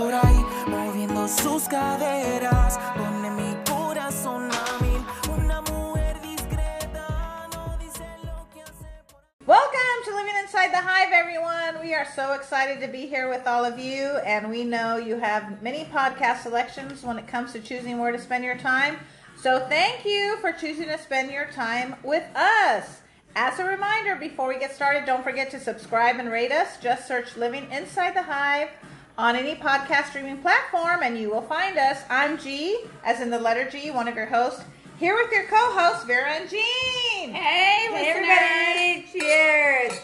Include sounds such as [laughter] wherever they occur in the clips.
por ahí, moviendo sus caderas. Pone mi corazón a mil. Una mujer discreta, no dice lo que hace por Welcome to Living Inside the Hive, everyone. We are so excited to be here with all of you, and we know you have many podcast selections when it comes to choosing where to spend your time. So, thank you for choosing to spend your time with us. As a reminder, before we get started, don't forget to subscribe and rate us. Just search Living Inside the Hive on any podcast streaming platform, and you will find us. I'm G, as in the letter G, one of your hosts, here with your co hosts, Vera and Jean. Hey, Hey everybody, cheers!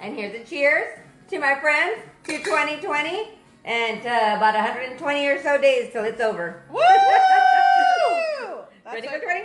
And here's a cheers to my friends to 2020 and uh, about 120 or so days till it's over. Woo! Ready That's for right.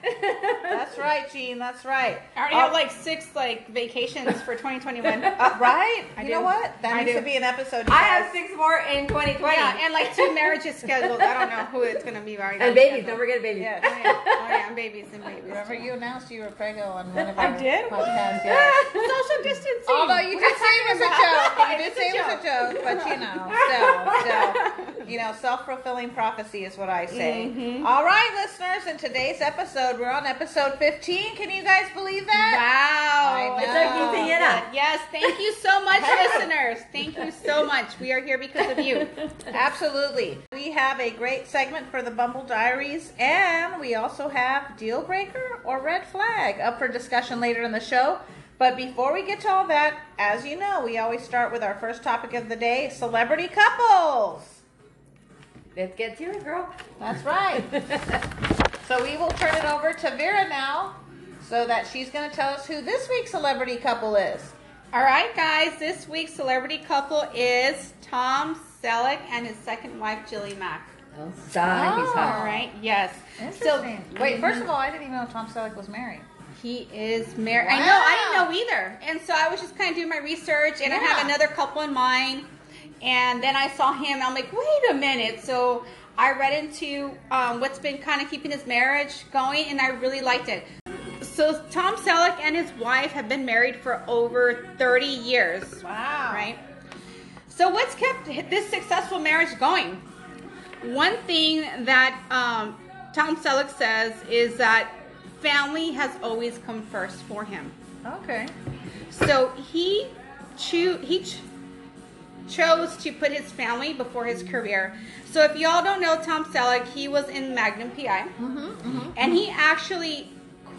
2021? That's right, Jean. That's right. I already have like six like vacations for 2021. [laughs] uh, right? I you do. know what? That I needs do. to be an episode. I have six more in 2020. yeah, and like two marriages scheduled. I don't know who it's gonna be. Right [laughs] And babies, don't forget babies. Yeah. Oh yeah, [laughs] oh, yeah, and babies and babies. Remember, you announced you were pregnant on one of I our did? podcasts. Yeah. Social distancing. Although you did say it was a joke, you did say it was a joke, but you know, still, still, you know, self-fulfilling prophecy is what I say. Mm-hmm. All right, listeners, in today's episode, we're on episode 15. Can you guys believe that? Wow. It's like quinceañera. Yes, thank you so much, [laughs] listeners. Thank you so much. We are here because of you. [laughs] Absolutely. We have a great segment for the Bumble Diaries, and we also have Deal Breaker or Red Flag up for discussion later in the show. But before we get to all that, as you know, we always start with our first topic of the day celebrity couples. Let's get to it, girl. That's right. [laughs] so we will turn it over to Vera now so that she's going to tell us who this week's celebrity couple is. All right, guys. This week's celebrity couple is Tom Selleck and his second wife, Jillie Mack. Oh, stop. He's hot. right. Yes. Interesting. Wait, first of all, I didn't even know Tom Selleck was married. He is married. I know. I didn't know either. And so I was just kind of doing my research, and I have another couple in mind. And then I saw him. I'm like, wait a minute. So I read into um, what's been kind of keeping his marriage going, and I really liked it. So Tom Selleck and his wife have been married for over 30 years. Wow. Right. So what's kept this successful marriage going? One thing that um, Tom Selleck says is that family has always come first for him. Okay. So he cho- he ch- chose to put his family before his career. So if y'all don't know Tom Selleck, he was in Magnum PI, Mm-hmm, and he actually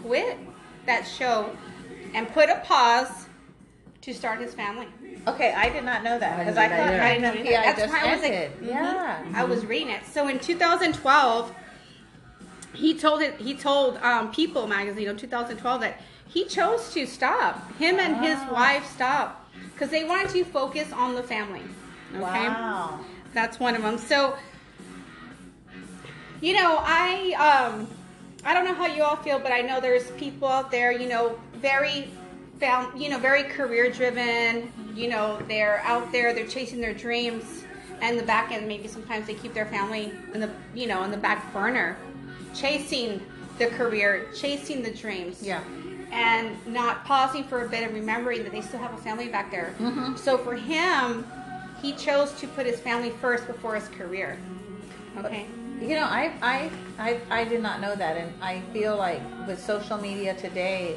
quit that show and put a pause to start his family. Okay, I did not know that because didn't I thought either. Magnum I didn't know PI. That's just why I was like, ended. mhm. Yeah. I was reading it. So in 2012, he told it. He told um, People magazine in 2012 that he chose to stop. Him and his wife stopped because they wanted to focus on the family. Okay, Wow. that's one of them. So, you know, I um, I don't know how you all feel, but I know there's people out there, you know, very found, you know, very career driven. You know, they're out there, they're chasing their dreams, and the back end maybe sometimes they keep their family in the, you know, in the back burner, chasing the career, chasing the dreams. Yeah. And not pausing for a bit and remembering that they still have a family back there. Mhm. So for him, he chose to put his family first before his career. Okay. You know, I, I, I, I did not know that, and I feel like with social media today,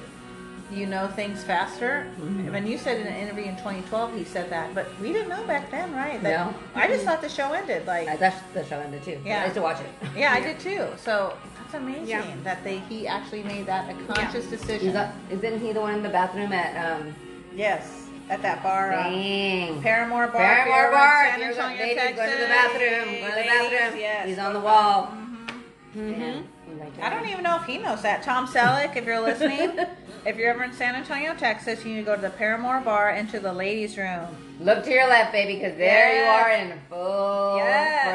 you know things faster. Mm-hmm. When you said in an interview in 2012, he said that, but we didn't know back then, right? That- No. I just thought the show ended. Like, Uh, That's the show ended too. Yeah. I used to watch it. yeah, I [laughs] did too. So that's amazing Yeah. that they he actually made that a conscious decision. He's a, isn't he the one in the bathroom at um? yes, at that bar, uh, Dang. Paramour Bar. Paramour Bar. San If you're Antonio, ladies, go to the bathroom. Go to the Ladies, bathroom. yes. He's on the wall. Mm-hmm. Damn. I don't even know if he knows that. Tom Selleck, if you're listening, [laughs] if you're ever in San Antonio, Texas, you need to go to the Paramour Bar into the ladies' room. Look to your left, baby, because there you are in full Yes.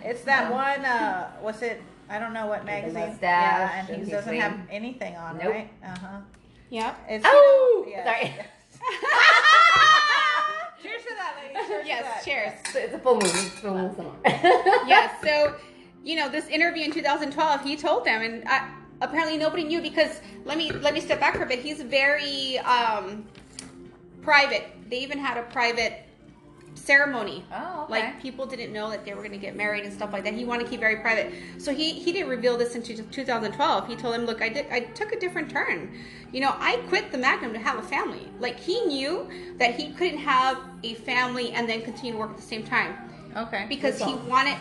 spread. It's that one. Uh, what's it? I don't know what With the magazine. yeah, and and he doesn't clean. have anything on, Nope. right? Uh huh. Yep. It's Oh, you know, yeah. sorry. [laughs] Cheers to that, ladies. Cheers Yes. that. Cheers. It's a full moon. It's a full moon somewhere. [laughs] yes. So, you know, this interview in 2012, he told them, and I, apparently nobody knew because let me let me step back for a bit. He's very um, private. They even had a private ceremony. Oh, okay. Like people didn't know that they were going to get married and stuff like that. He wanted to keep very private. So he he didn't reveal this until 2012. He told him, "Look, I did I took a different turn. You know, I quit the Magnum to have a family. Like he knew that he couldn't have a family and then continue to work at the same time Okay. because he wanted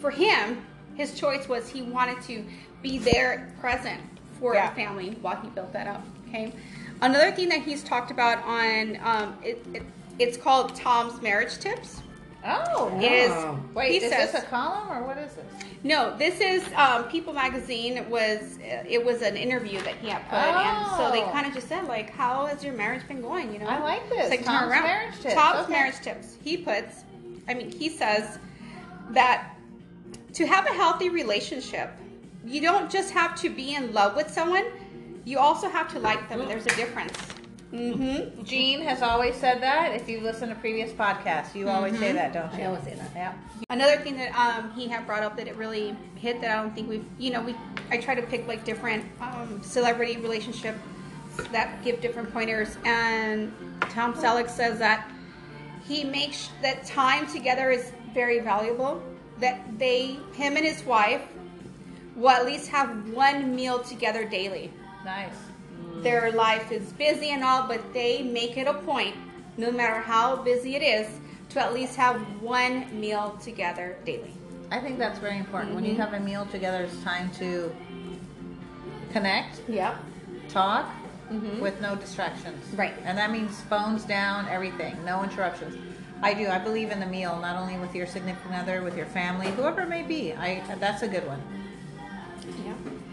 for him his choice was he wanted to be there present for Yeah. the family while he built that up okay another thing that he's talked about on um, it, it, it's called tom's marriage tips Oh. is Wait, he is says this a column or what is this? no this is um, people magazine was it was an interview that he had put and so they Oh. kind of just said like how has your marriage been going you know I like this. It's like Tom's marriage tips. Tom's Okay. marriage tips. He puts, I mean, he says that to have a healthy relationship, you don't just have to be in love with someone. You also have to like them. There's a difference. Mm-hmm. Jean has always said that. If you listen to previous podcasts, you always say that, don't you? I always say that. Yeah. Another thing that um, he had brought up that it really hit that I don't think we've, you know, we I try to pick like different um, celebrity relationships that give different pointers, and Tom Selleck says that he makes that time together is very valuable. That they, him and his wife, will at least have one meal together daily. Nice. Their life is busy and all, but they make it a point, no matter how busy it is, to at least have one meal together daily. I think that's very important. When you Mm-hmm. have a meal together, it's time to connect, Yep. talk, Mhm. with no distractions. Right. And that means phones down, everything, no interruptions. I do. I believe in the meal, not only with your significant other, with your family, whoever it may be. I that's a good one.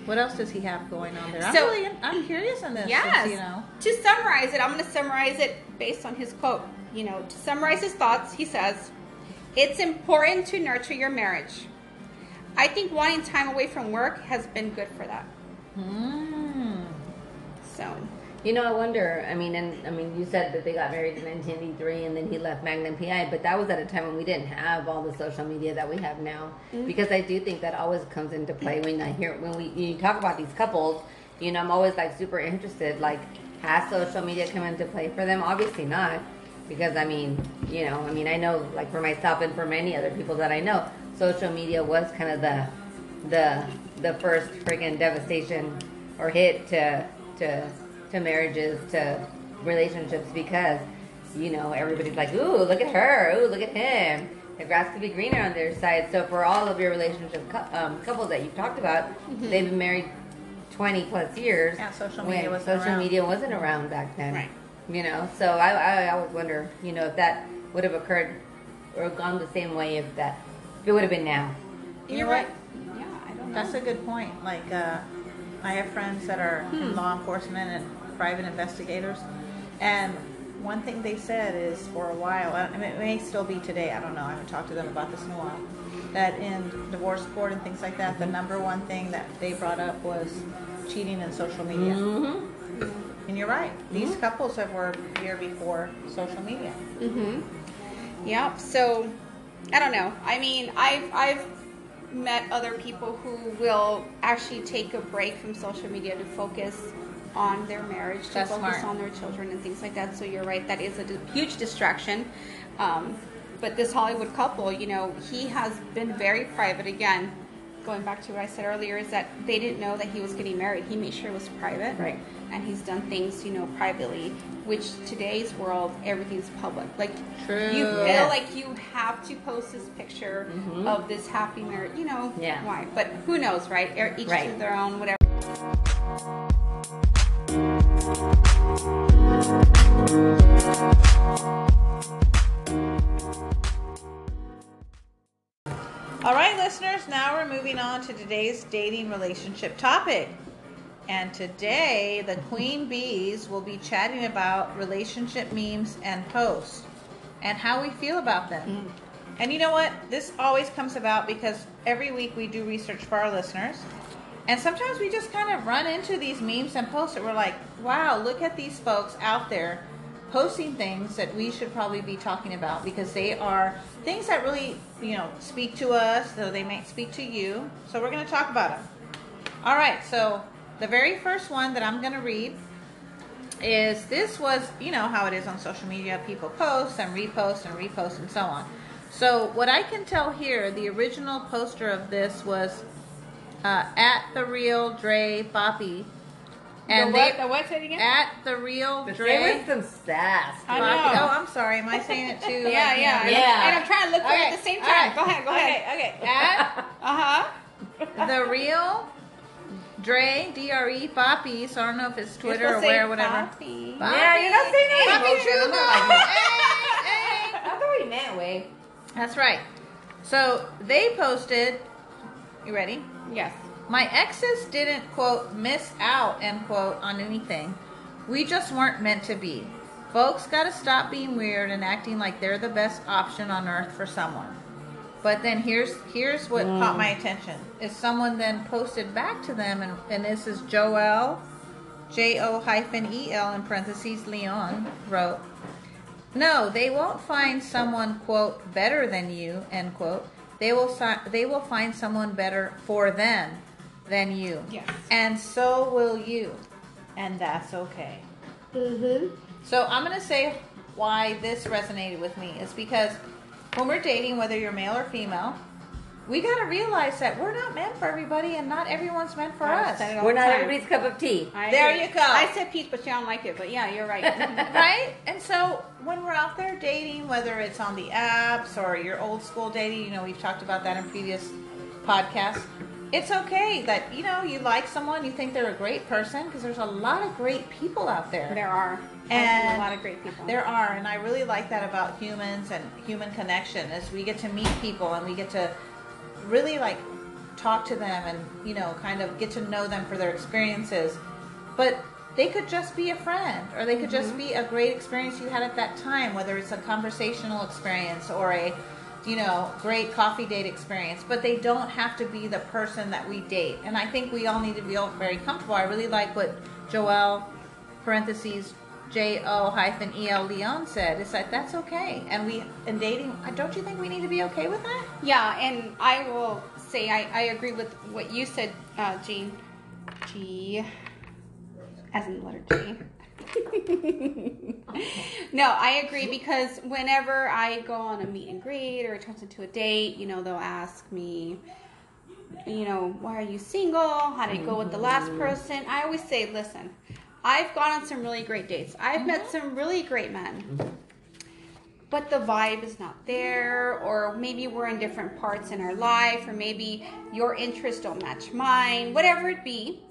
What else does he have going on there? I'm So- really, I'm curious on this. Yes. since, you know. To summarize it, I'm going to summarize it based on his quote. You know, to summarize his thoughts, he says, "It's important to nurture your marriage. I think wanting time away from work has been good for that." Mm. So, You know, I wonder. I mean, and I mean, you said that they got married in 1983, and then he left Magnum PI, but that was at a time when we didn't have all the social media that we have now. Mm-hmm. Because I do think that always comes into play when I hear when we you talk about these couples. You know, I'm always like super interested. Like, has social media come into play for them? Obviously not, because I mean, you know, I mean, I know like for myself and for many other people that I know, social media was kind of the the the first friggin' devastation or hit to to to marriages to relationships because you know everybody's like ooh look at her ooh look at him the grass could be greener on their side so for all of your relationship cou- um, couples that you've talked about they've been married 20 plus years Yeah, social media wasn't social around. media wasn't around back then Right. you know so I, I always wonder you know if that would have occurred or gone the same way if that if it would have been now You you're know right. what? Yeah, I don't know. That's a good point. Like, uh, I have friends that are Hmm. in law enforcement and private investigators, and one thing they said is for a while, and it may still be today. I don't know. I haven't talked to them about this in a while. That in divorce court and things like that, the number one thing that they brought up was cheating and social media. mm-hmm. And you're right. These couples have worked here before social media. Mm-hmm. Yep. So, I don't know. I mean, I've I've met other people who will actually take a break from social media to focus on their marriage, to That's focus smart. on their children and things like that. So you're right. That is a di- huge distraction. Um, but this Hollywood couple, you know, he has been very private again. Going back to what I said earlier, is that they didn't know that he was getting married. He made sure it was private Right. and he's done things you know privately which today's world everything's public like True. you feel like you have to post this picture of this happy marriage you know Yeah. why but who knows right each Right. to their own whatever All right, listeners, now we're moving on to today's dating relationship topic. And today, the Queen Bees will be chatting about relationship memes and posts and how we feel about them. Mm. And you know what? This always comes about because every week we do research for our listeners. And sometimes we just kind of run into these memes and posts that we're like, wow, look at these folks out there posting things that we should probably be talking about because they are things that really, you know, speak to us, though they might speak to you. So we're going to talk about them. All right, so the very first one that I'm going to read is this was you know how it is on social media people post and repost and repost and so on so what i can tell here the original poster of this was uh, at the real dre poppy and the what? they The what? Say it again. at the real But dre there was some sass. I know. oh i'm sorry am i saying it too [laughs] yeah, like, yeah, Yeah. And I'm trying to look for it at the same time. right. Go ahead. Go ahead. okay okay at [laughs] Uh huh. the real Dre D R E Poppy. So I don't know if it's Twitter or where, or whatever. Poppy. Poppy. Yeah, you're not saying it. Poppy emotion. I'm not Chugo. like Hey, hey. That's what we meant, way. That's right. So they posted. You ready? Yes. My exes didn't quote miss out end quote on anything. We just weren't meant to be. Folks got to stop being weird and acting like they're the best option on earth for someone. But then here's here's what mm. caught my attention is someone then posted back to them and, and this is Joel J O hyphen E L in parentheses Leon wrote no, they won't find someone quote better than you end quote. They will si- they will find someone better for them than you. Yes. And so will you. And that's okay. Mm-hmm. So I'm gonna say why this resonated with me is because when we're dating, whether you're male or female, we gotta realize that we're not meant for everybody, and not everyone's meant for I us. said it all We're not time. everybody's cup of tea. I There agree. you go. I said peach, but you don't like it. But yeah, you're right. [laughs] [laughs] right? And so when we're out there dating, whether it's on the apps or your old school dating, you know, we've talked about that in previous podcasts. It's okay that you know you like someone, you think they're a great person because there's a lot of great people out there. there are And a lot of great people. There are, and I really like that about humans and human connection is we get to meet people and we get to really like talk to them and you know kind of get to know them for their experiences. But they could just be a friend or they could just mm-hmm. be a great experience you had at that time, whether it's a conversational experience or a you know, great coffee date experience, but they don't have to be the person that we date. And I think we all need to feel very comfortable. I really like what Joelle, parentheses, J O hyphen E L Leon said. It's like that's okay. And we in dating, don't you think we need to be okay with that? Yeah, and I will say I, I agree with what you said, uh, Jean. G, as in the letter G. [laughs] no, I agree because whenever I go on a meet and greet or it turns into a date, you know, they'll ask me, you know, why are you single? How did it go with the last person? I always say, listen, I've gone on some really great dates. I've met mm-hmm. some really great men. Mm-hmm. But the vibe is not there or maybe we're in different parts in our life or maybe your interests don't match mine whatever it be.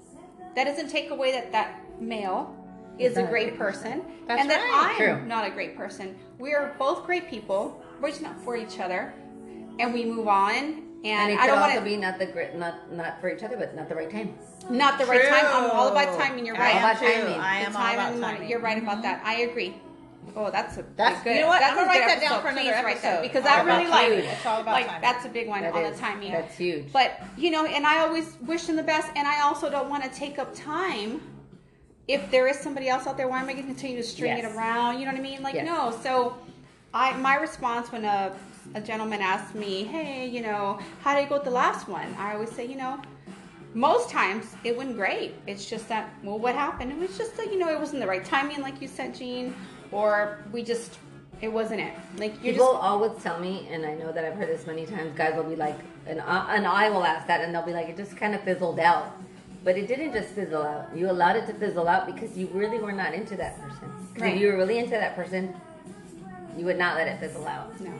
That doesn't take away that that male is a a great person That's and that i'm True. not a great person. We are both great people. We're just not for each other. And we move on and, And it i don't also want to be not the great, not not for each other, but not the right time. not the right time i'm all about timing you're right. I right am about too. timing. I The am all about timing. You're right about mm-hmm. that. I agree. Oh, that's a That's- good. you know what? That's I'm gonna write that down episode. for another Please write that episode. because All I really like it. It's all about like timing. that's a big one That on is- the timing. That's huge. But you know, and I always wish them the best, and I also don't want to take up time. If there is somebody else out there, why am I going to continue to string Yes. it around? You know what I mean? Like Yes. no. So, I my response when a a gentleman asked me, hey, you know, how did it go with the last one? I always say, you know, most times it went great. It's just that, well, what happened? It was just that, you know, it wasn't the right timing, like you said, Jean, or we just, it wasn't it. Like, you're People just, always tell me, and I know that I've heard this many times. Guys will be like, and I, and I will ask that, and they'll be like, it just kind of fizzled out. But it didn't just fizzle out. You allowed it to fizzle out because you really were not into that person. Right. If you were really into that person, you would not let it fizzle out, no.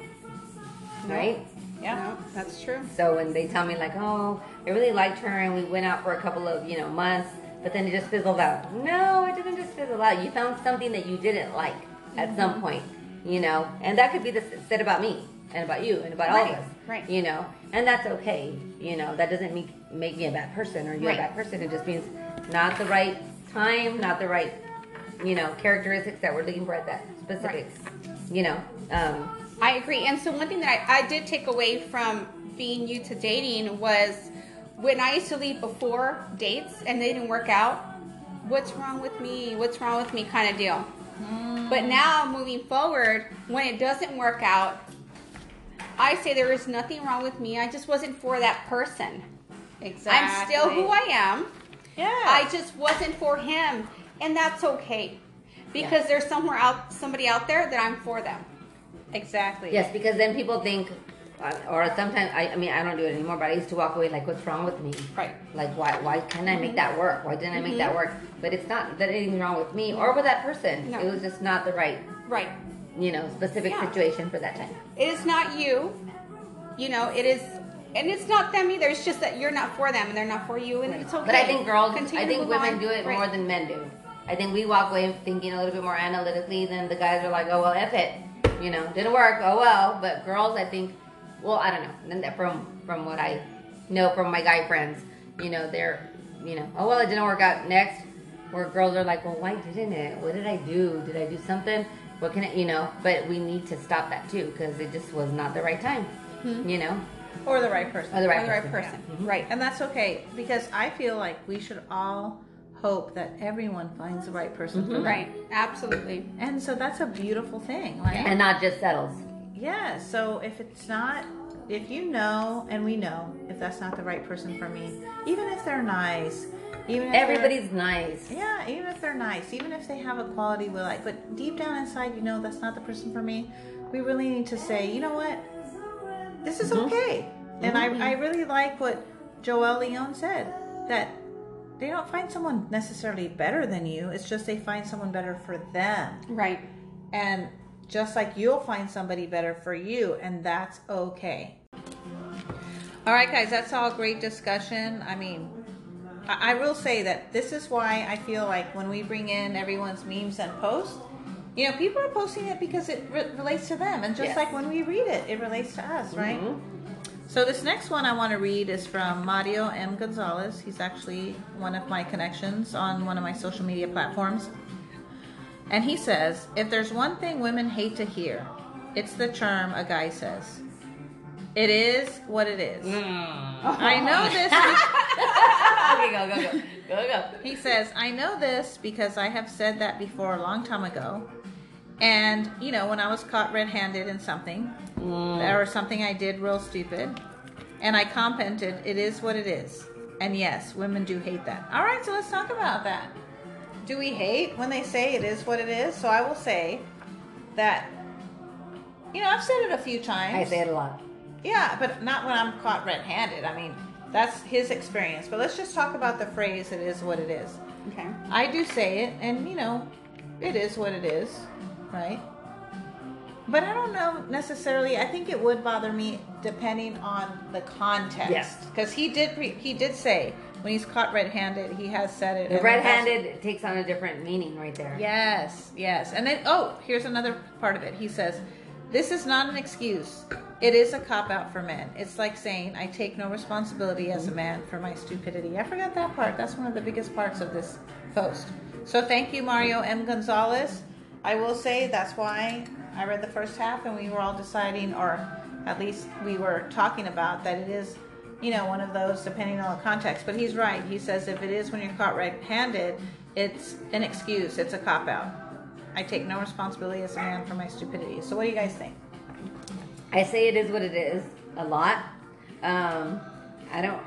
Right? Yeah. No, that's true. So when they tell me like, oh, I really liked her, and we went out for a couple of you know months, but then it just fizzled out. No, it didn't just fizzle out. You found something that you didn't like at Mm-hmm. some point, you know, and that could be the said about me and about you and about all of us, right. You know, and that's okay. You know, that doesn't make make me a bad person or you're Right. a bad person. It just means not the right time, not the right, you know, characteristics that we're looking for at that specific, you know. Um, I agree. And so one thing that I, I did take away from being new to dating was when I used to leave before dates and they didn't work out, what's wrong with me? What's wrong with me kind of deal. Mm. But now moving forward, when it doesn't work out, I say there is nothing wrong with me. I just wasn't for that person. Exactly. I'm still who I am. Yeah. I just wasn't for him. And that's okay. because there's somewhere out somebody out there that I'm for them. Exactly. Yes, because then people think, uh, or sometimes I, I mean I don't do it anymore, but I used to walk away like, what's wrong with me? Right. Like why why can't I make that work? Why didn't I make that work? But it's not that anything wrong with me or with that person. No. It was just not the right Right. you know specific Yeah. situation for that time. It is not you. You know, it is and it's not them either. It's just that you're not for them and they're not for you and it's okay. But I think girls, Continue I think women on. do it Right. more than men do. I think we walk away thinking a little bit more analytically than the guys are like, oh well, f it, you know, didn't work, oh well. But girls, I think, well, I don't know. From from what I know from my guy friends, you know, they're, you know, oh well, it didn't work out. Next, where girls are like, well, why didn't it? What did I do? Did I do something? What can I, you know? But we need to stop that too because it just was not the right time, mm-hmm. you know, Or the right person. or the right, Or the right person. person. Mm-hmm. Right. And that's okay because I feel like we should all hope that everyone finds the right person for mm-hmm. them. Right. Absolutely. And so that's a beautiful thing. Like and not just settles. Yeah, so if it's not, if you know, and we know, if that's not the right person for me, even if they're nice, even if Everybody's nice. yeah, even if they're nice, even if they have a quality we like, but deep down inside, you know, that's not the person for me. We really need to say, you know what, this is mm-hmm. okay. And I, mm-hmm. I really like what Joel Leon said that they don't find someone necessarily better than you. It's just they find someone better for them. Right. And just like you'll find somebody better for you, and that's okay. All right, guys, that's all great discussion. I mean, I, I will say that this is why I feel like when we bring in everyone's memes and posts, you know, people are posting it because it re- relates to them. And just Yes. like when we read it, it relates to us, right? Mm-hmm. So this next one I want to read is from Mario M. Gonzalez. He's actually one of my connections on one of my social media platforms. And he says, if there's one thing women hate to hear, it's the term a guy says. It is what it is. Mm. I know this. [laughs] okay, go, go, go. Go, go. He says, I know this because I have said that before a long time ago. And, you know, when I was caught red handed in something, mm. or something I did real stupid, and I commented, it is what it is. And yes, women do hate that. All right, so let's talk about that. Do we hate when they say it is what it is? So I will say that, you know, I've said it a few times. I say it a lot. Yeah, but not when I'm caught red-handed. I mean, that's his experience. But let's just talk about the phrase "it is what it is." Okay. I do say it, and you know, it is what it is, right? But I don't know necessarily. I think it would bother me depending on the context. Yes. Because he did. Re- he did say when he's caught red-handed, he has said it. The red-handed takes on a different meaning right there. Yes, yes. And then, oh, here's another part of it. He says, This is not an excuse. It is a cop out for men. It's like saying, I take no responsibility as a man for my stupidity. I forgot that part. That's one of the biggest parts of this post. So thank you, Mario M. Gonzalez. I will say that's why I read the first half and we were all deciding, or at least we were talking about, that it is, you know, one of those depending on the context. But he's right. He says if it is when you're caught red handed, it's an excuse, it's a cop out. I take no responsibility as a man for my stupidity. So what do you guys think? I say it is what it is a lot. Um, I don't.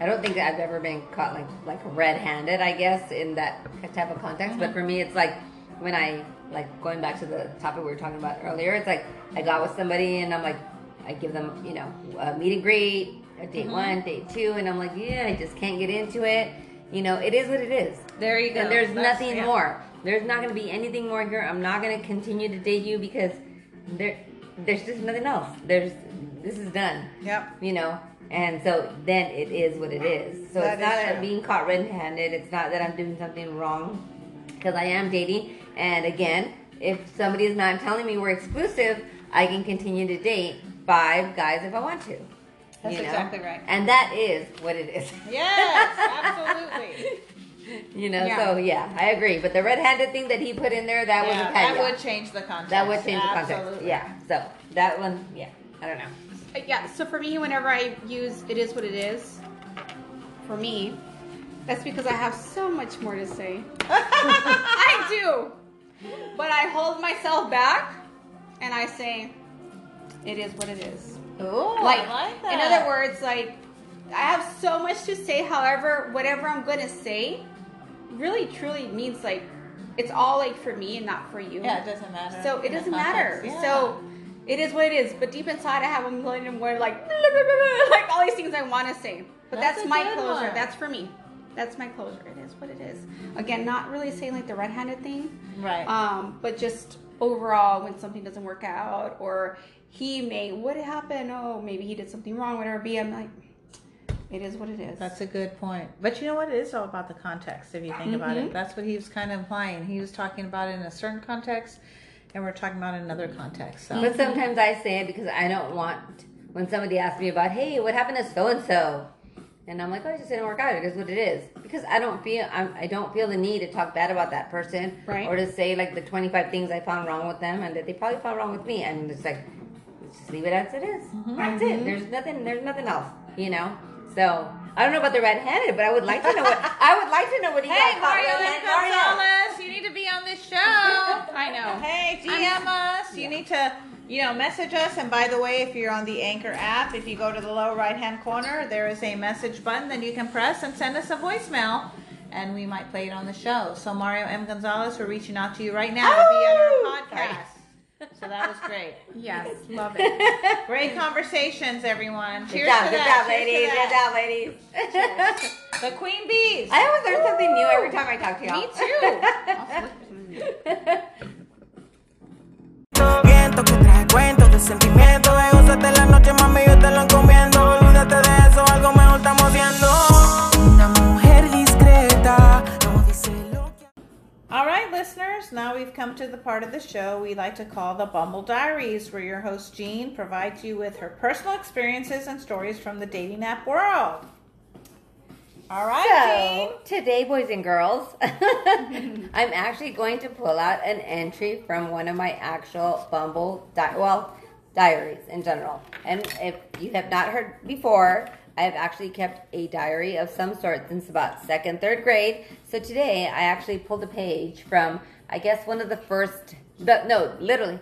I don't think that I've ever been caught like like red-handed. I guess in that type of context. But for me, it's like when I like going back to the topic we were talking about earlier. It's like I got with somebody and I'm like I give them you know a meet and greet, a date mm-hmm. one, date two, and I'm like yeah, I just can't get into it. You know, it is what it is. There you go. And there's That's- nothing yeah. more. There's not going to be anything more here. I'm not going to continue to date you because there, there's just nothing else. There's, this is done. Yep. You know, and so then it is what it is. So That it's not that true. being caught red-handed. It's not that I'm doing something wrong because I am dating. And again, if somebody is not telling me we're exclusive, I can continue to date five guys if I want to. That's you know? exactly right. And that is what it is. Yes, absolutely. [laughs] You know, Yeah. so yeah, I agree. But the red-handed thing that he put in there, that was yeah, a that would change the context. That would change the context. Yeah. So that one, yeah. I don't know. Uh, Yeah, so for me, whenever I use it is what it is, for me, that's because I have so much more to say. [laughs] [laughs] I do. But I hold myself back and I say, it is what it is. Ooh, like, I like that. in other words, like, I have so much to say, however, whatever I'm going to say really truly means like it's all like for me and not for you. Yeah, it doesn't matter. So it doesn't matter. Yeah. So it is what it is. But deep inside, I have a million more like blah, [laughs] blah, blah, blah, like all these things I want to say. But That's that's, my closure. one. That's for me. That's my closure. It is what it is. Again, not really saying like the red-handed thing. Right. Um, but just overall, when something doesn't work out, or he may, what happened? Oh, maybe he did something wrong. Whatever. Be I'm like, it is what it is. That's a good point. But you know what? It is all about the context if you think about Mm-hmm. it. That's what he was kind of implying. He was talking about it in a certain context, and we're talking about another context. So. But sometimes I say it because I don't want when somebody asks me about, hey, what happened to so and so, and I'm like, oh, it just didn't work out. It is what it is because I don't feel I'm, I don't feel the need to talk bad about that person Right. or to say like the 25 things I found wrong with them and that they probably found wrong with me, and it's like just leave it as it is. Mm-hmm. That's it. Mm-hmm. There's nothing. There's nothing else. You know. So I don't know about the red-handed, but I would like to know what I would like to know what he Hey, got caught Mario and red-handed. Mario. Gonzalez, you need to be on this show. I know. [laughs] Hey, DM You need to, you know, message us. And by the way, if you're on the Anchor app, if you go to the lower right hand corner, there is a message button that you can press and send us a voicemail. And we might play it on the show. So, Mario M. Gonzalez, we're reaching out to you right now to be on Oh! our podcast. So, that was great. [laughs] Yes, love it. [laughs] Great conversations, everyone. Good Cheers job, to good that. job, Cheers to ladies. Good job, ladies. [laughs] The Queen Bees. I always learn something new every time I talk to y'all. Me too. Viento que trae cuentos de De gózate la noche, mami, yo te lo encomiendo. Olvídate de eso, algo mejor estamos Una mujer discreta dice lo que... All right, listeners, now we've come to the part of the show we like to call the Bumble Diaries, where your host Jean provides you with her personal experiences and stories from the dating app world. All right, So, today, boys and girls, [laughs] I'm actually going to pull out an entry from one of my actual Bumble, di- well, diaries in general. And if you have not heard before, I have actually kept a diary of some sort since about second, third grade. So today, I actually pulled a page from, I guess, one of the first, no, literally,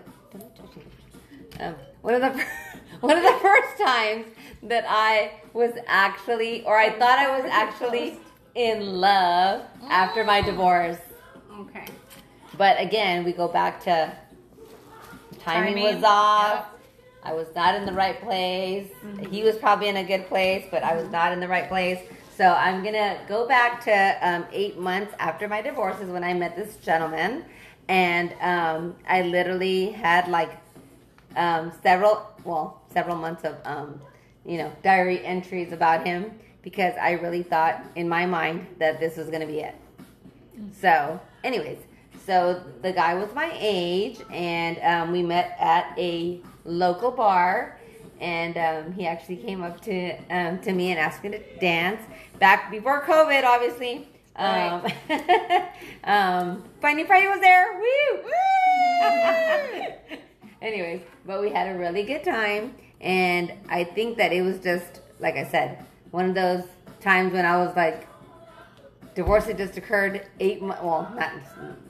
um, one of the [laughs] one of the [laughs] first times that I was actually, or I thought I was actually in love after my divorce. Okay. But again, we go back to timing, Timing, was off. yep. I was not in the right place. He was probably in a good place, but I was not in the right place. So I'm gonna go back to um, eight months after my divorce is when I met this gentleman, and um, I literally had like um, several, well, several months of, um, you know, diary entries about him because I really thought in my mind that this was gonna be it. So, anyways, so the guy was my age, and um, we met at a local bar, and um, he actually came up to um, to me and asked me to dance back before COVID, obviously. Um, [laughs] um, Funny Friday was there. Woo! Woo! [laughs] [laughs] Anyways, but we had a really good time, and I think that it was just like I said, one of those times when I was like, divorce had just occurred eight months, well, not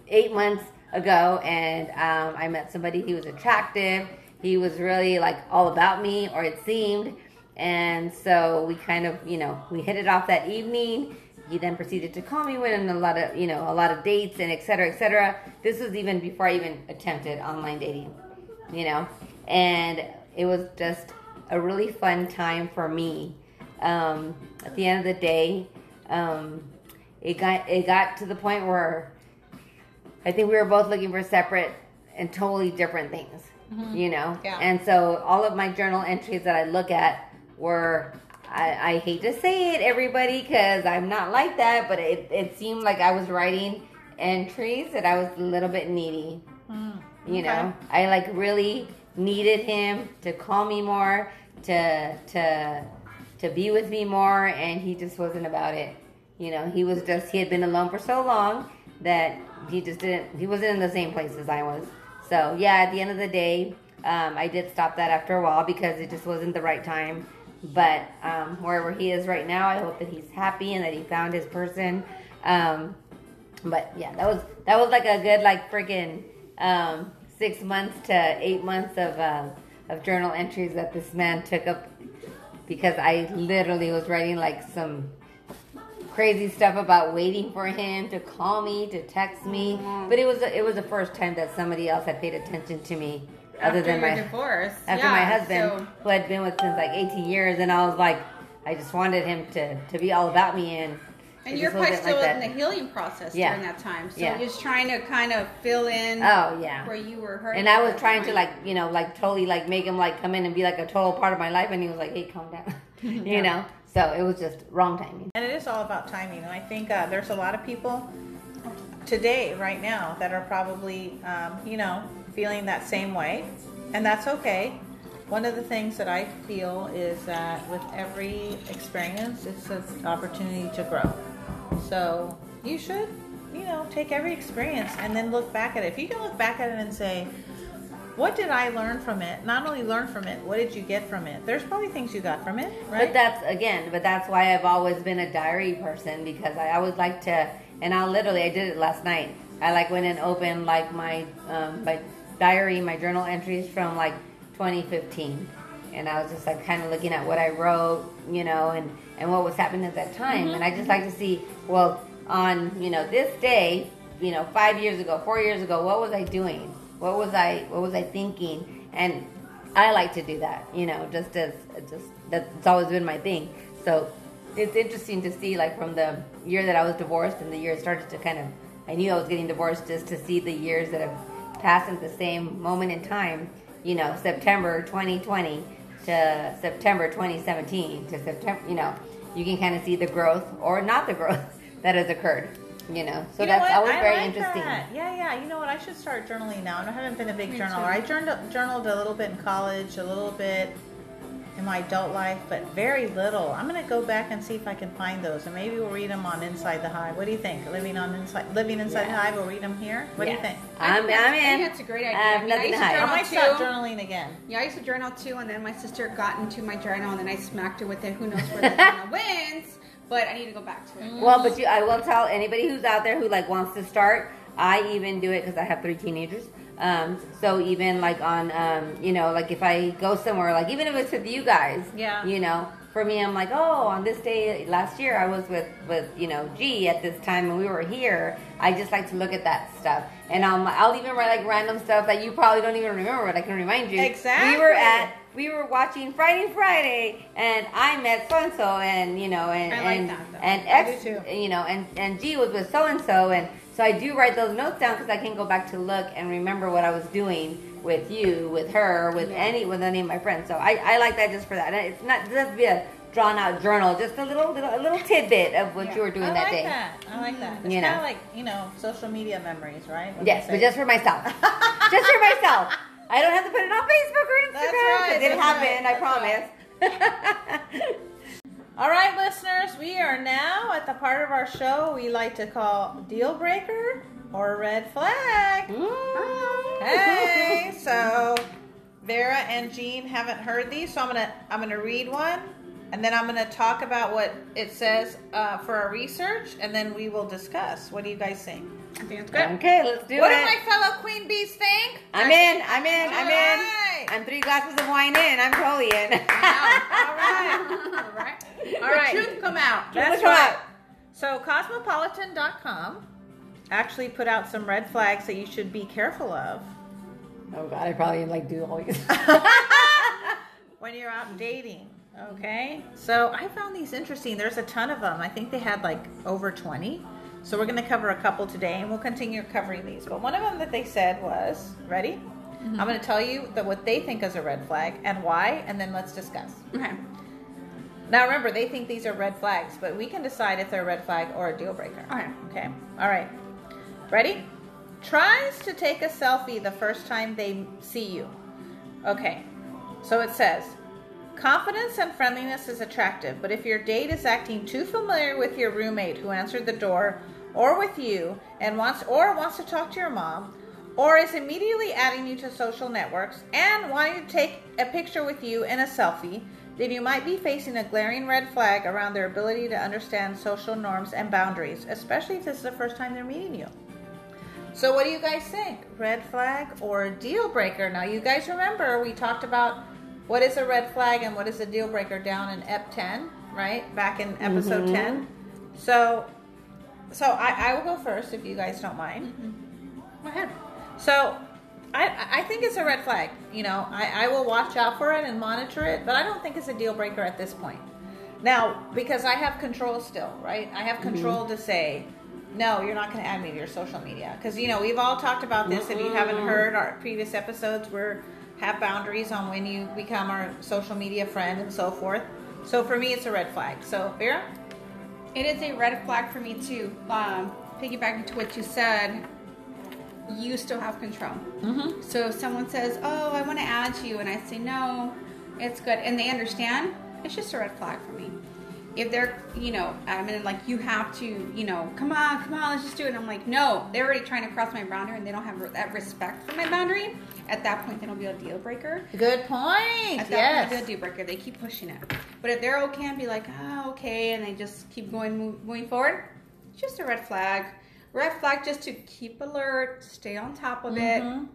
eight months ago, and um, I met somebody. He was attractive. He was really like all about me, or it seemed. And so we kind of, you know, we hit it off that evening. He then proceeded to call me, went on a lot of, you know, a lot of dates and et cetera, et cetera. This was even before I even attempted online dating, you know, and it was just a really fun time for me. Um, at the end of the day, um, it got it got to the point where I think we were both looking for separate and totally different things, you know. Yeah. And so all of my journal entries that I look at were. I, I hate to say it, everybody, because I'm not like that, but it, it seemed like I was writing entries that I was a little bit needy. You know, I like really needed him to call me more, to to to be with me more, and he just wasn't about it. You know, he was just he had been alone for so long that he just didn't he wasn't in the same place as I was. So yeah, at the end of the day, um, I did stop that after a while because it just wasn't the right time. But um, wherever he is right now, I hope that he's happy and that he found his person. Um, but yeah, that was that was like a good like freaking um, six months to eight months of uh, of journal entries that this man took up because I literally was writing like some crazy stuff about waiting for him to call me, to text me. Mm-hmm. But it was it was the first time that somebody else had paid attention to me, other than my divorce. after yeah, my husband, so- who I'd been with since like 18 years, and I was like, I just wanted him to to be all about me, and and you're probably still like in the healing process Yeah. during that time. So Yeah. just trying to kind of fill in Oh yeah. where you were hurt. And I was trying to like, you know, like totally like make him like come in and be like a total part of my life, and he was like, "Hey, calm down," [laughs] you know. So it was just wrong timing. And it is all about timing. And I think uh, there's a lot of people today, right now, that are probably, um, you know, feeling that same way. And that's okay. One of the things that I feel is that with every experience, it's an opportunity to grow. So you should, you know, take every experience and then look back at it. If you can look back at it and say, what did I learn from it? Not only learn from it, what did you get from it? There's probably things you got from it, right? But that's again, but that's why I've always been a diary person because I always like to, and I literally I did it last night. I like went and opened like my um, my diary, my journal entries from like 2015, and I was just like kind of looking at what I wrote, you know, and and what was happening at that time, and I just mm-hmm. like to see, well, on you know this day, you know, five years ago, four years ago, what was I doing? What was I what was I thinking? And I like to do that, you know, just as just that's always been my thing. So it's interesting to see, like from the year that I was divorced and the year it started to kind of, I knew I was getting divorced, just to see the years that have passed at the same moment in time. You know, September 2020 to September 2017 to September. You know, you can kind of see the growth or not the growth [laughs] that has occurred. You know, so You know that's what? always I very like interesting. that. Yeah, yeah. You know what? I should start journaling now. And I haven't been a big Me journaler. too. I journaled, journaled a little bit in college, a little bit in my adult life, but very little. I'm gonna go back and see if I can find those, and maybe we'll read them on Inside the Hive. What do you think? Living on Inside, living inside the Hive. We'll read them here. What do you think? I I'm, think I'm I in. think that's a great idea. I have I mean, I nothing to to hide. I journal might start journaling again. Yeah, I used to journal too, and then my sister got into my journal, and then I smacked her with it. Who knows where the [laughs] journal wins? But I need to go back to it. Mm. Well, but you, I will tell anybody who's out there who like wants to start. I even do it because I have three teenagers. Um, so even like on, um, you know, like if I go somewhere, like even if it's with you guys, Yeah. you know, for me, I'm like, oh, on this day last year, I was with with you know G at this time, and we were here. I just like to look at that stuff, and um, I'll even write like random stuff that you probably don't even remember, but I can remind you. Exactly. We were at. We were watching Friday Friday, and I met so and so, and you know, and like and that, and X, you know, and and G was with so and so, and so I do write those notes down because I can't go back to look and remember what I was doing with you, with her, with Yeah. any, with any of my friends. So I, I like that just for that. And It's not just be a drawn out journal, just a little, little a little tidbit of what Yeah. you were doing that day. I that like day. that. I like that. It's You kind know. of like you know social media memories, right? What Yes, but just for myself. [laughs] just for myself. I don't have to put it on Facebook or Instagram. That's right, It happened, right, I promise. [laughs] All right, listeners, we are now at the part of our show we like to call deal breaker or red flag. Hey, [laughs] so Vera and Jean haven't heard these, so I'm gonna I'm gonna read one, and then I'm gonna talk about what it says uh, for our research, and then we will discuss. What do you guys think? I think it's good. Okay, let's do what it. What do my fellow queen bees think? I'm in. I'm in. I'm All in. right. I'm three glasses of wine in. I'm totally in. All right. [laughs] All right. All The truth come out. That's Come on. right. So cosmopolitan.com actually put out some red flags that you should be careful of oh god, I probably like do all these. [laughs] when you're out dating. Okay. So I found these interesting. There's a ton of them. I think they had like over 20. So we're going to cover a couple today and we'll continue covering these. But one of them that they said was, ready? Mm-hmm. I'm going to tell you that what they think is a red flag and why, and then let's discuss. Okay. Now remember, they think these are red flags, but we can decide if they're a red flag or a deal breaker. Okay. Okay. All right. Ready? Tries to take a selfie the first time they see you. Okay. So it says, confidence and friendliness is attractive, but if your date is acting too familiar with your roommate who answered the door or with you and wants or wants to talk to your mom or is immediately adding you to social networks and wanting to take a picture with you in a selfie, then you might be facing a glaring red flag around their ability to understand social norms and boundaries, especially if this is the first time they're meeting you. So, what do you guys think? Red flag or deal breaker? Now, you guys remember we talked about what is a red flag and what is a deal breaker down in EP 10, right? Back in episode mm-hmm. 10. So, so I, I will go first if you guys don't mind. Mm-hmm. Go ahead. So, I, I think it's a red flag. You know, I, I will watch out for it and monitor it, but I don't think it's a deal breaker at this point. Now, because I have control still, right? I have control mm-hmm. to say, no, you're not going to add me to your social media. Because, you know, we've all talked about this. If you mm-hmm. haven't heard our previous episodes, we're have boundaries on when you become our social media friend and so forth. So for me, it's a red flag. So, Vera? It is a red flag for me too. Um, piggybacking to what you said, you still have control. Mm-hmm. So if someone says, "Oh, I want to add you," and I say, "No, it's good," and they understand, it's just a red flag for me. If they're, you know, I'm in like, you have to, you know, come on, come on, let's just do it. And I'm like, no, they're already trying to cross my boundary, and they don't have that respect for my boundary. At that point, then it'll be a deal breaker. Good point. At that yes. point, it'll be a deal breaker. They keep pushing it. But if they're okay and be like, oh, okay, and they just keep going, move, moving forward, just a red flag. Red flag just to keep alert, stay on top of Mhm. it,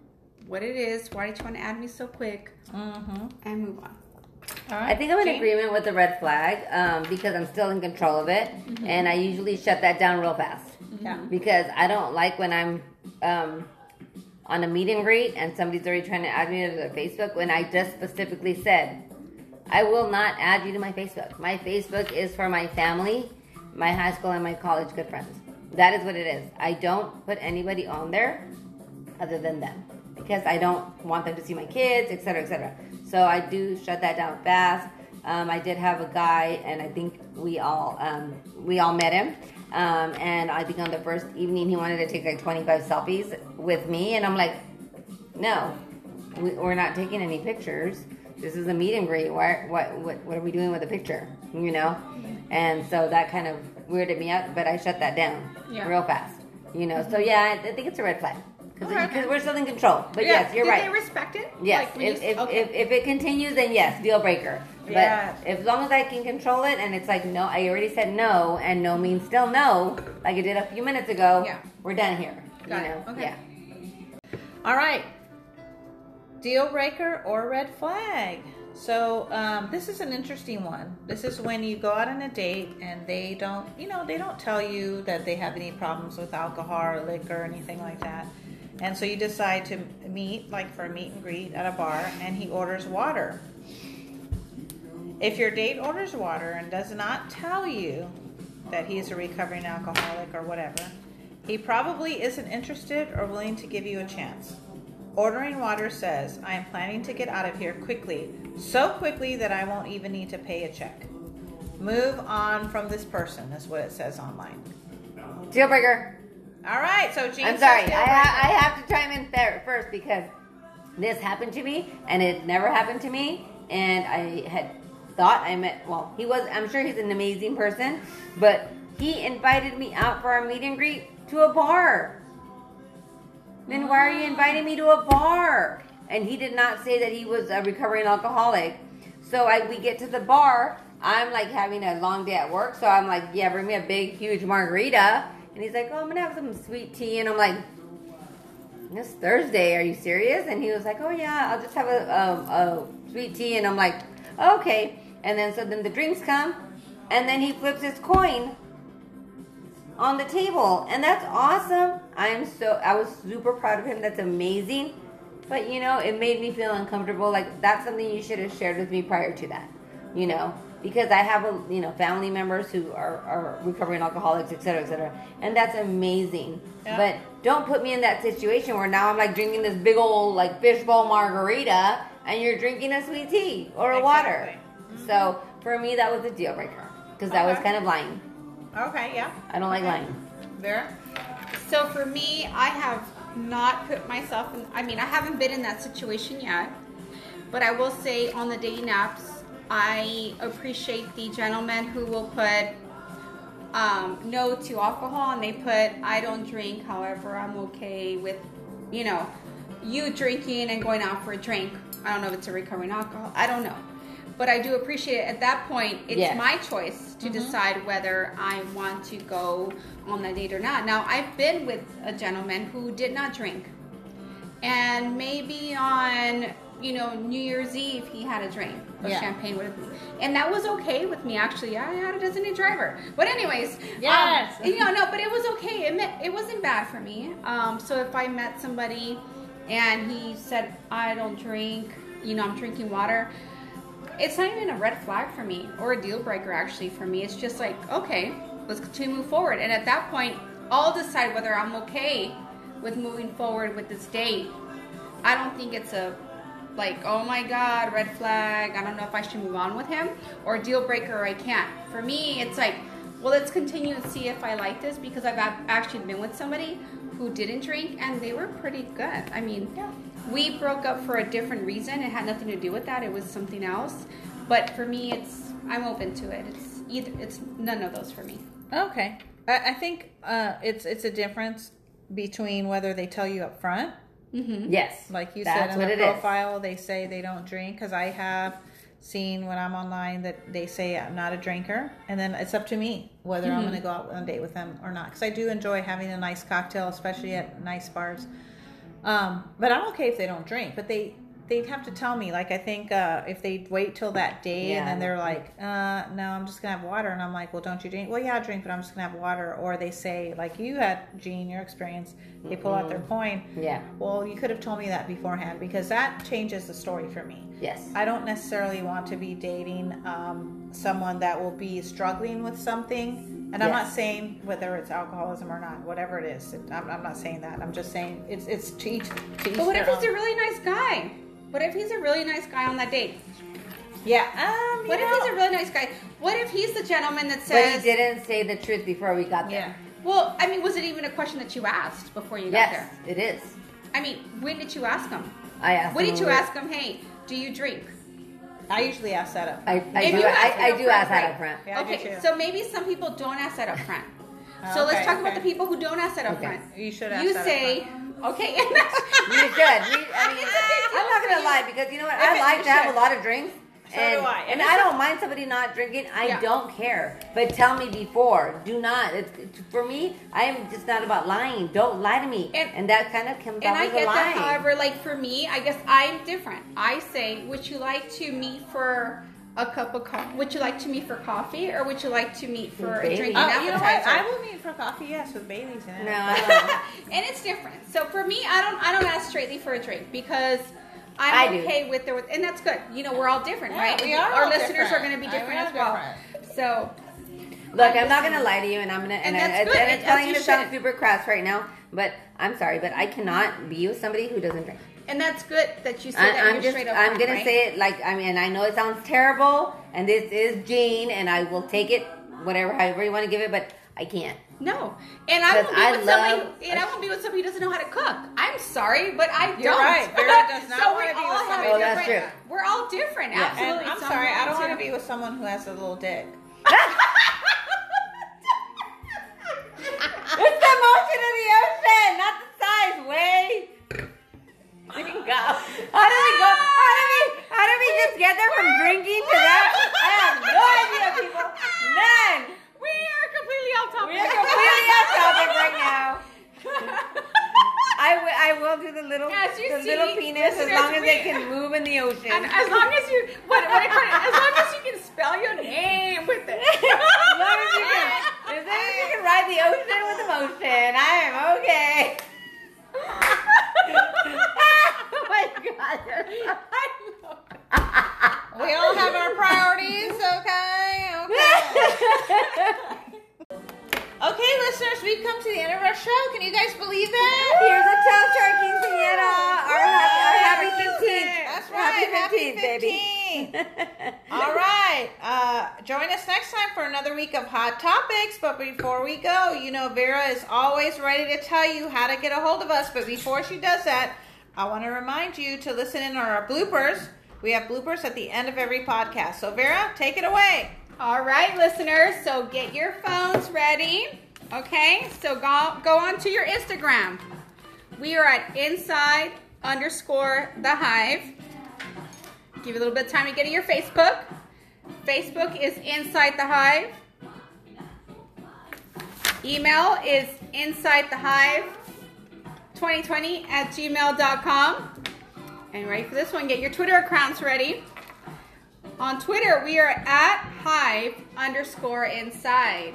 what it is, why did you want to add me so quick, Mm-hmm. and move on. All I think I'm in Jane? agreement with the red flag um, because I'm still in control of it, and I usually shut that down real fast Yeah. because I don't like when I'm um, on a meet and greet and somebody's already trying to add me to their Facebook when I just specifically said, I will not add you to my Facebook. My Facebook is for my family, my high school, and my college good friends. That is what it is. I don't put anybody on there other than them because I don't want them to see my kids, etc., etc. So I do shut that down fast. Um, I did have a guy, and I think we all um, we all met him. Um, and I think on the first evening he wanted to take like 25 selfies with me, and I'm like, no, we, we're not taking any pictures. This is a meet and greet. Why, what, what, what are we doing with a picture? You know? And so that kind of weirded me out, but I shut that down Yeah. real fast. You know? So yeah, I, I think it's a red flag because Okay. we're still in control. But Yeah. yes, you're Did right. they respect it? Yes, Like, if, if, okay. if, if it continues, then yes, deal breaker. But Yes. as long as I can control it and it's like, no, I already said no, and no means still no, like I did a few minutes ago, Yeah. we're done here. Got you it. know? Okay. Yeah. All right. Deal breaker or red flag. So um, this is an interesting one. This is when you go out on a date and they don't, you know, they don't tell you that they have any problems with alcohol or liquor or anything like that. And so you decide to meet, like for a meet and greet at a bar, and he orders water. If your date orders water and does not tell you that he's a recovering alcoholic or whatever, he probably isn't interested or willing to give you a chance. Ordering water says, I am planning to get out of here quickly, so quickly that I won't even need to pay a check. Move on from this person, is what it says online. Deal breaker. All right, so Jean I'm sorry. I, ha- I have to chime in there first because this happened to me and it never happened to me. And I had thought I met, well, he was, I'm sure he's an amazing person, but he invited me out for a meet and greet to a bar. Then why are you inviting me to a bar? And he did not say that he was a recovering alcoholic. So I, we get to the bar. I'm like having a long day at work. So I'm like, yeah, bring me a big, huge margarita. And he's like, oh, I'm going to have some sweet tea. And I'm like, it's Thursday. Are you serious? And he was like, oh, yeah, I'll just have a, a, a sweet tea. And I'm like, okay. And then so then the drinks come. And then he flips his coin on the table and that's awesome i am so i was super proud of him that's amazing but you know it made me feel uncomfortable like that's something you should have shared with me prior to that you know because i have a you know family members who are, are recovering alcoholics et cetera, et cetera, and that's amazing Yeah. but don't put me in that situation where now i'm like drinking this big old like fishbowl margarita and you're drinking a sweet tea or a water Exactly. so for me that was a deal breaker because that was kind of lying Okay, yeah. i don't like Okay. lying Vera? So for me, I have not put myself in, I mean, I haven't been in that situation yet, but I will say on the dating apps, I appreciate the gentlemen who will put um, no to alcohol and they put I don't drink, however, I'm okay with, you know, you drinking and going out for a drink. I don't know if it's a recovering alcohol, I don't know. But I do appreciate it. At that point, it's Yeah. my choice to decide whether I want to go on that date or not. Now, I've been with a gentleman who did not drink. And maybe on you know, New Year's Eve, he had a drink of Yeah. champagne with me, and that was okay with me. Actually, I had a designated driver, but anyways, Yes. um, you know, no, but it was okay. It meant, it wasn't bad for me. Um, so if I met somebody and he said I don't drink, you know, I'm drinking water. It's not even a red flag for me or a deal breaker actually for me. It's just like, okay, let's continue to move forward. And at that point, I'll decide whether I'm okay with moving forward with this date. I don't think it's a like, oh my god, red flag. I don't know if I should move on with him or deal breaker I can't. For me, it's like, well, let's continue and see if I like this because I've actually been with somebody who didn't drink and they were pretty good. I mean, yeah. we broke up for a different reason. It had nothing to do with that. It was something else. But for me, it's I'm open to it. It's either it's none of those for me. Okay. I, I think uh, it's it's a difference between whether they tell you up front, Yes. like you said in the it is. profile, they say they don't drink. Because I have seen when I'm online that they say I'm not a drinker, and then it's up to me whether Mm-hmm. I'm going to go out on a date with them or not. Because I do enjoy having a nice cocktail, especially at nice bars. Um, but I'm okay if they don't drink. But they they'd have to tell me. Like I think uh, if they wait till that day Yeah. and then they're like, uh, no, I'm just gonna have water, and I'm like, well, don't you drink? Well, yeah, I drink, but I'm just gonna have water. Or they say, like you had, Jean, your experience, they pull out their coin. Yeah. Well, you could have told me that beforehand because that changes the story for me. Yes. I don't necessarily want to be dating um, someone that will be struggling with something. And I'm not saying whether it's alcoholism or not, whatever it is. I'm, I'm not saying that. I'm just saying it's it's to each. To each But what if he's a really nice guy? What if he's a really nice guy on that date? yeah? Um, you What if know, he's a really nice guy? What if he's the gentleman that says? But he didn't say the truth before we got there. Yeah. Well, I mean, was it even a question that you asked before you got Yes, there? it is. I mean, when did you ask him? I asked. When him did you ask him, hey, do you drink? I usually ask that up. I, I do. ask I, I do up ask that up right. front. Yeah, I do okay, too. so maybe some people don't ask that up front. So Okay, let's talk about the people who don't ask that up Okay. front. You should ask You that up say, okay, [laughs] You should. We, I mean, It's a big deal I'm not gonna lie because you know what? If I it- like to have a lot of drinks. So and, do I. And And I don't mind somebody not drinking. I Yeah. don't care. But tell me before. Do not. It's, it's- for me, I am just not about lying. Don't lie to me. And- And, that kind of comes and off I as a get lie. that. However, like for me, I guess I'm different. I say, would you like to meet for a cup of coffee? Would you like to meet for coffee, or would you like to meet for a drink Oh, you know what? I will meet for coffee. Yes, with Bailey's in it. no, [laughs] and it's different. So for me, I don't I don't ask straightly for a drink because I'm I do. okay with the and that's good. You know, we're all different, Yeah, right? we are Our all listeners different. are going to be different as are well. So Look, I'm not gonna lie to you, and I'm gonna and, And I- that's it's, good, and and it's as probably you gonna sound super crass right now, but I'm sorry, but I cannot be with somebody who doesn't drink. And that's good that you said I, that I'm you're just, straight up. I'm front, gonna right? say it like I mean, I know it sounds terrible, and this is Jean, and I will take it whatever, however you want to give it, but I can't. No, and I won't be I with somebody. love- And I won't be with somebody who doesn't know how to cook. I'm sorry, but I You're don't. right. Vera does [laughs] not so wanna we be with all have somebody- Oh, that's different. true. We're all different. Yeah. Absolutely. And I'm sorry, I don't want want to be with someone who has a little dick. Tell you how to get a hold of us. But before she does that, I want to remind you to listen in on our bloopers. We have bloopers at the end of every podcast. So, Vera, take it away. All right, listeners. So get your phones ready. Okay. So go go on to your Instagram. We are at inside underscore the hive. Give you a little bit of time to get to your Facebook. Facebook is inside the hive. Email is inside the hive 2020 at gmail.com. And ready for this one? Get your Twitter accounts ready. On Twitter, we are at Hive underscore inside.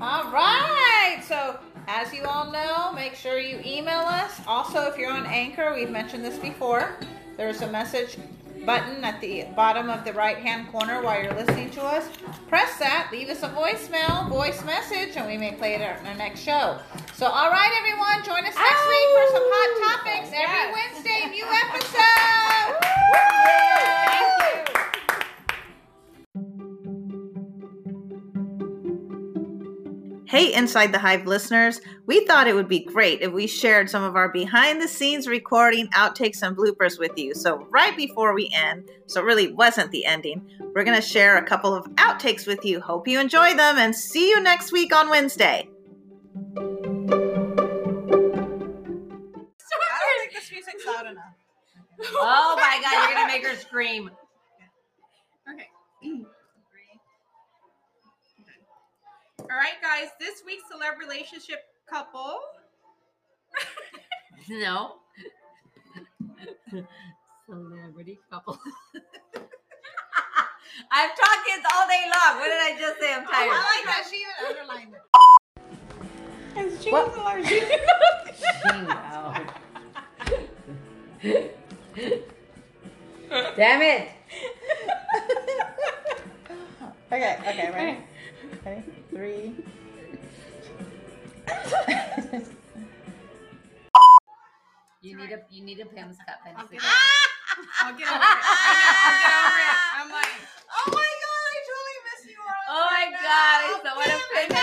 All right. So, as you all know, make sure you email us. Also, if you're on Anchor, we've mentioned this before. There's a message button at the bottom of the right hand corner while you're listening to us. Press that, leave us a voicemail, voice message, and we may play it in our next show. So, all right, everyone, join us next week for some hot topics. Every Yes. Wednesday, new episode. [laughs] Hey, Inside the Hive listeners, we thought it would be great if we shared some of our behind the scenes recording outtakes and bloopers with you. So, right before we end, so it really wasn't the ending, we're going to share a couple of outtakes with you. Hope you enjoy them and see you next week on Wednesday. I don't think this music's loud enough. Oh my god, you're gonna make her scream. Okay. [clears throat] All right, guys. This week's celeb relationship couple. [laughs] No. Celebrity couple. I've talked kids all day long. What did I just say? I'm oh, tired. I like that. She even underlined it. It's James What? Larson. [laughs] Wow. Damn it. [laughs] Okay, okay, ready? Ready? Three. you need a you need a Pam's cup. And I'll, get I'll get over it. I'll get over it. I'm like, oh my god, I totally miss you. Oh my god,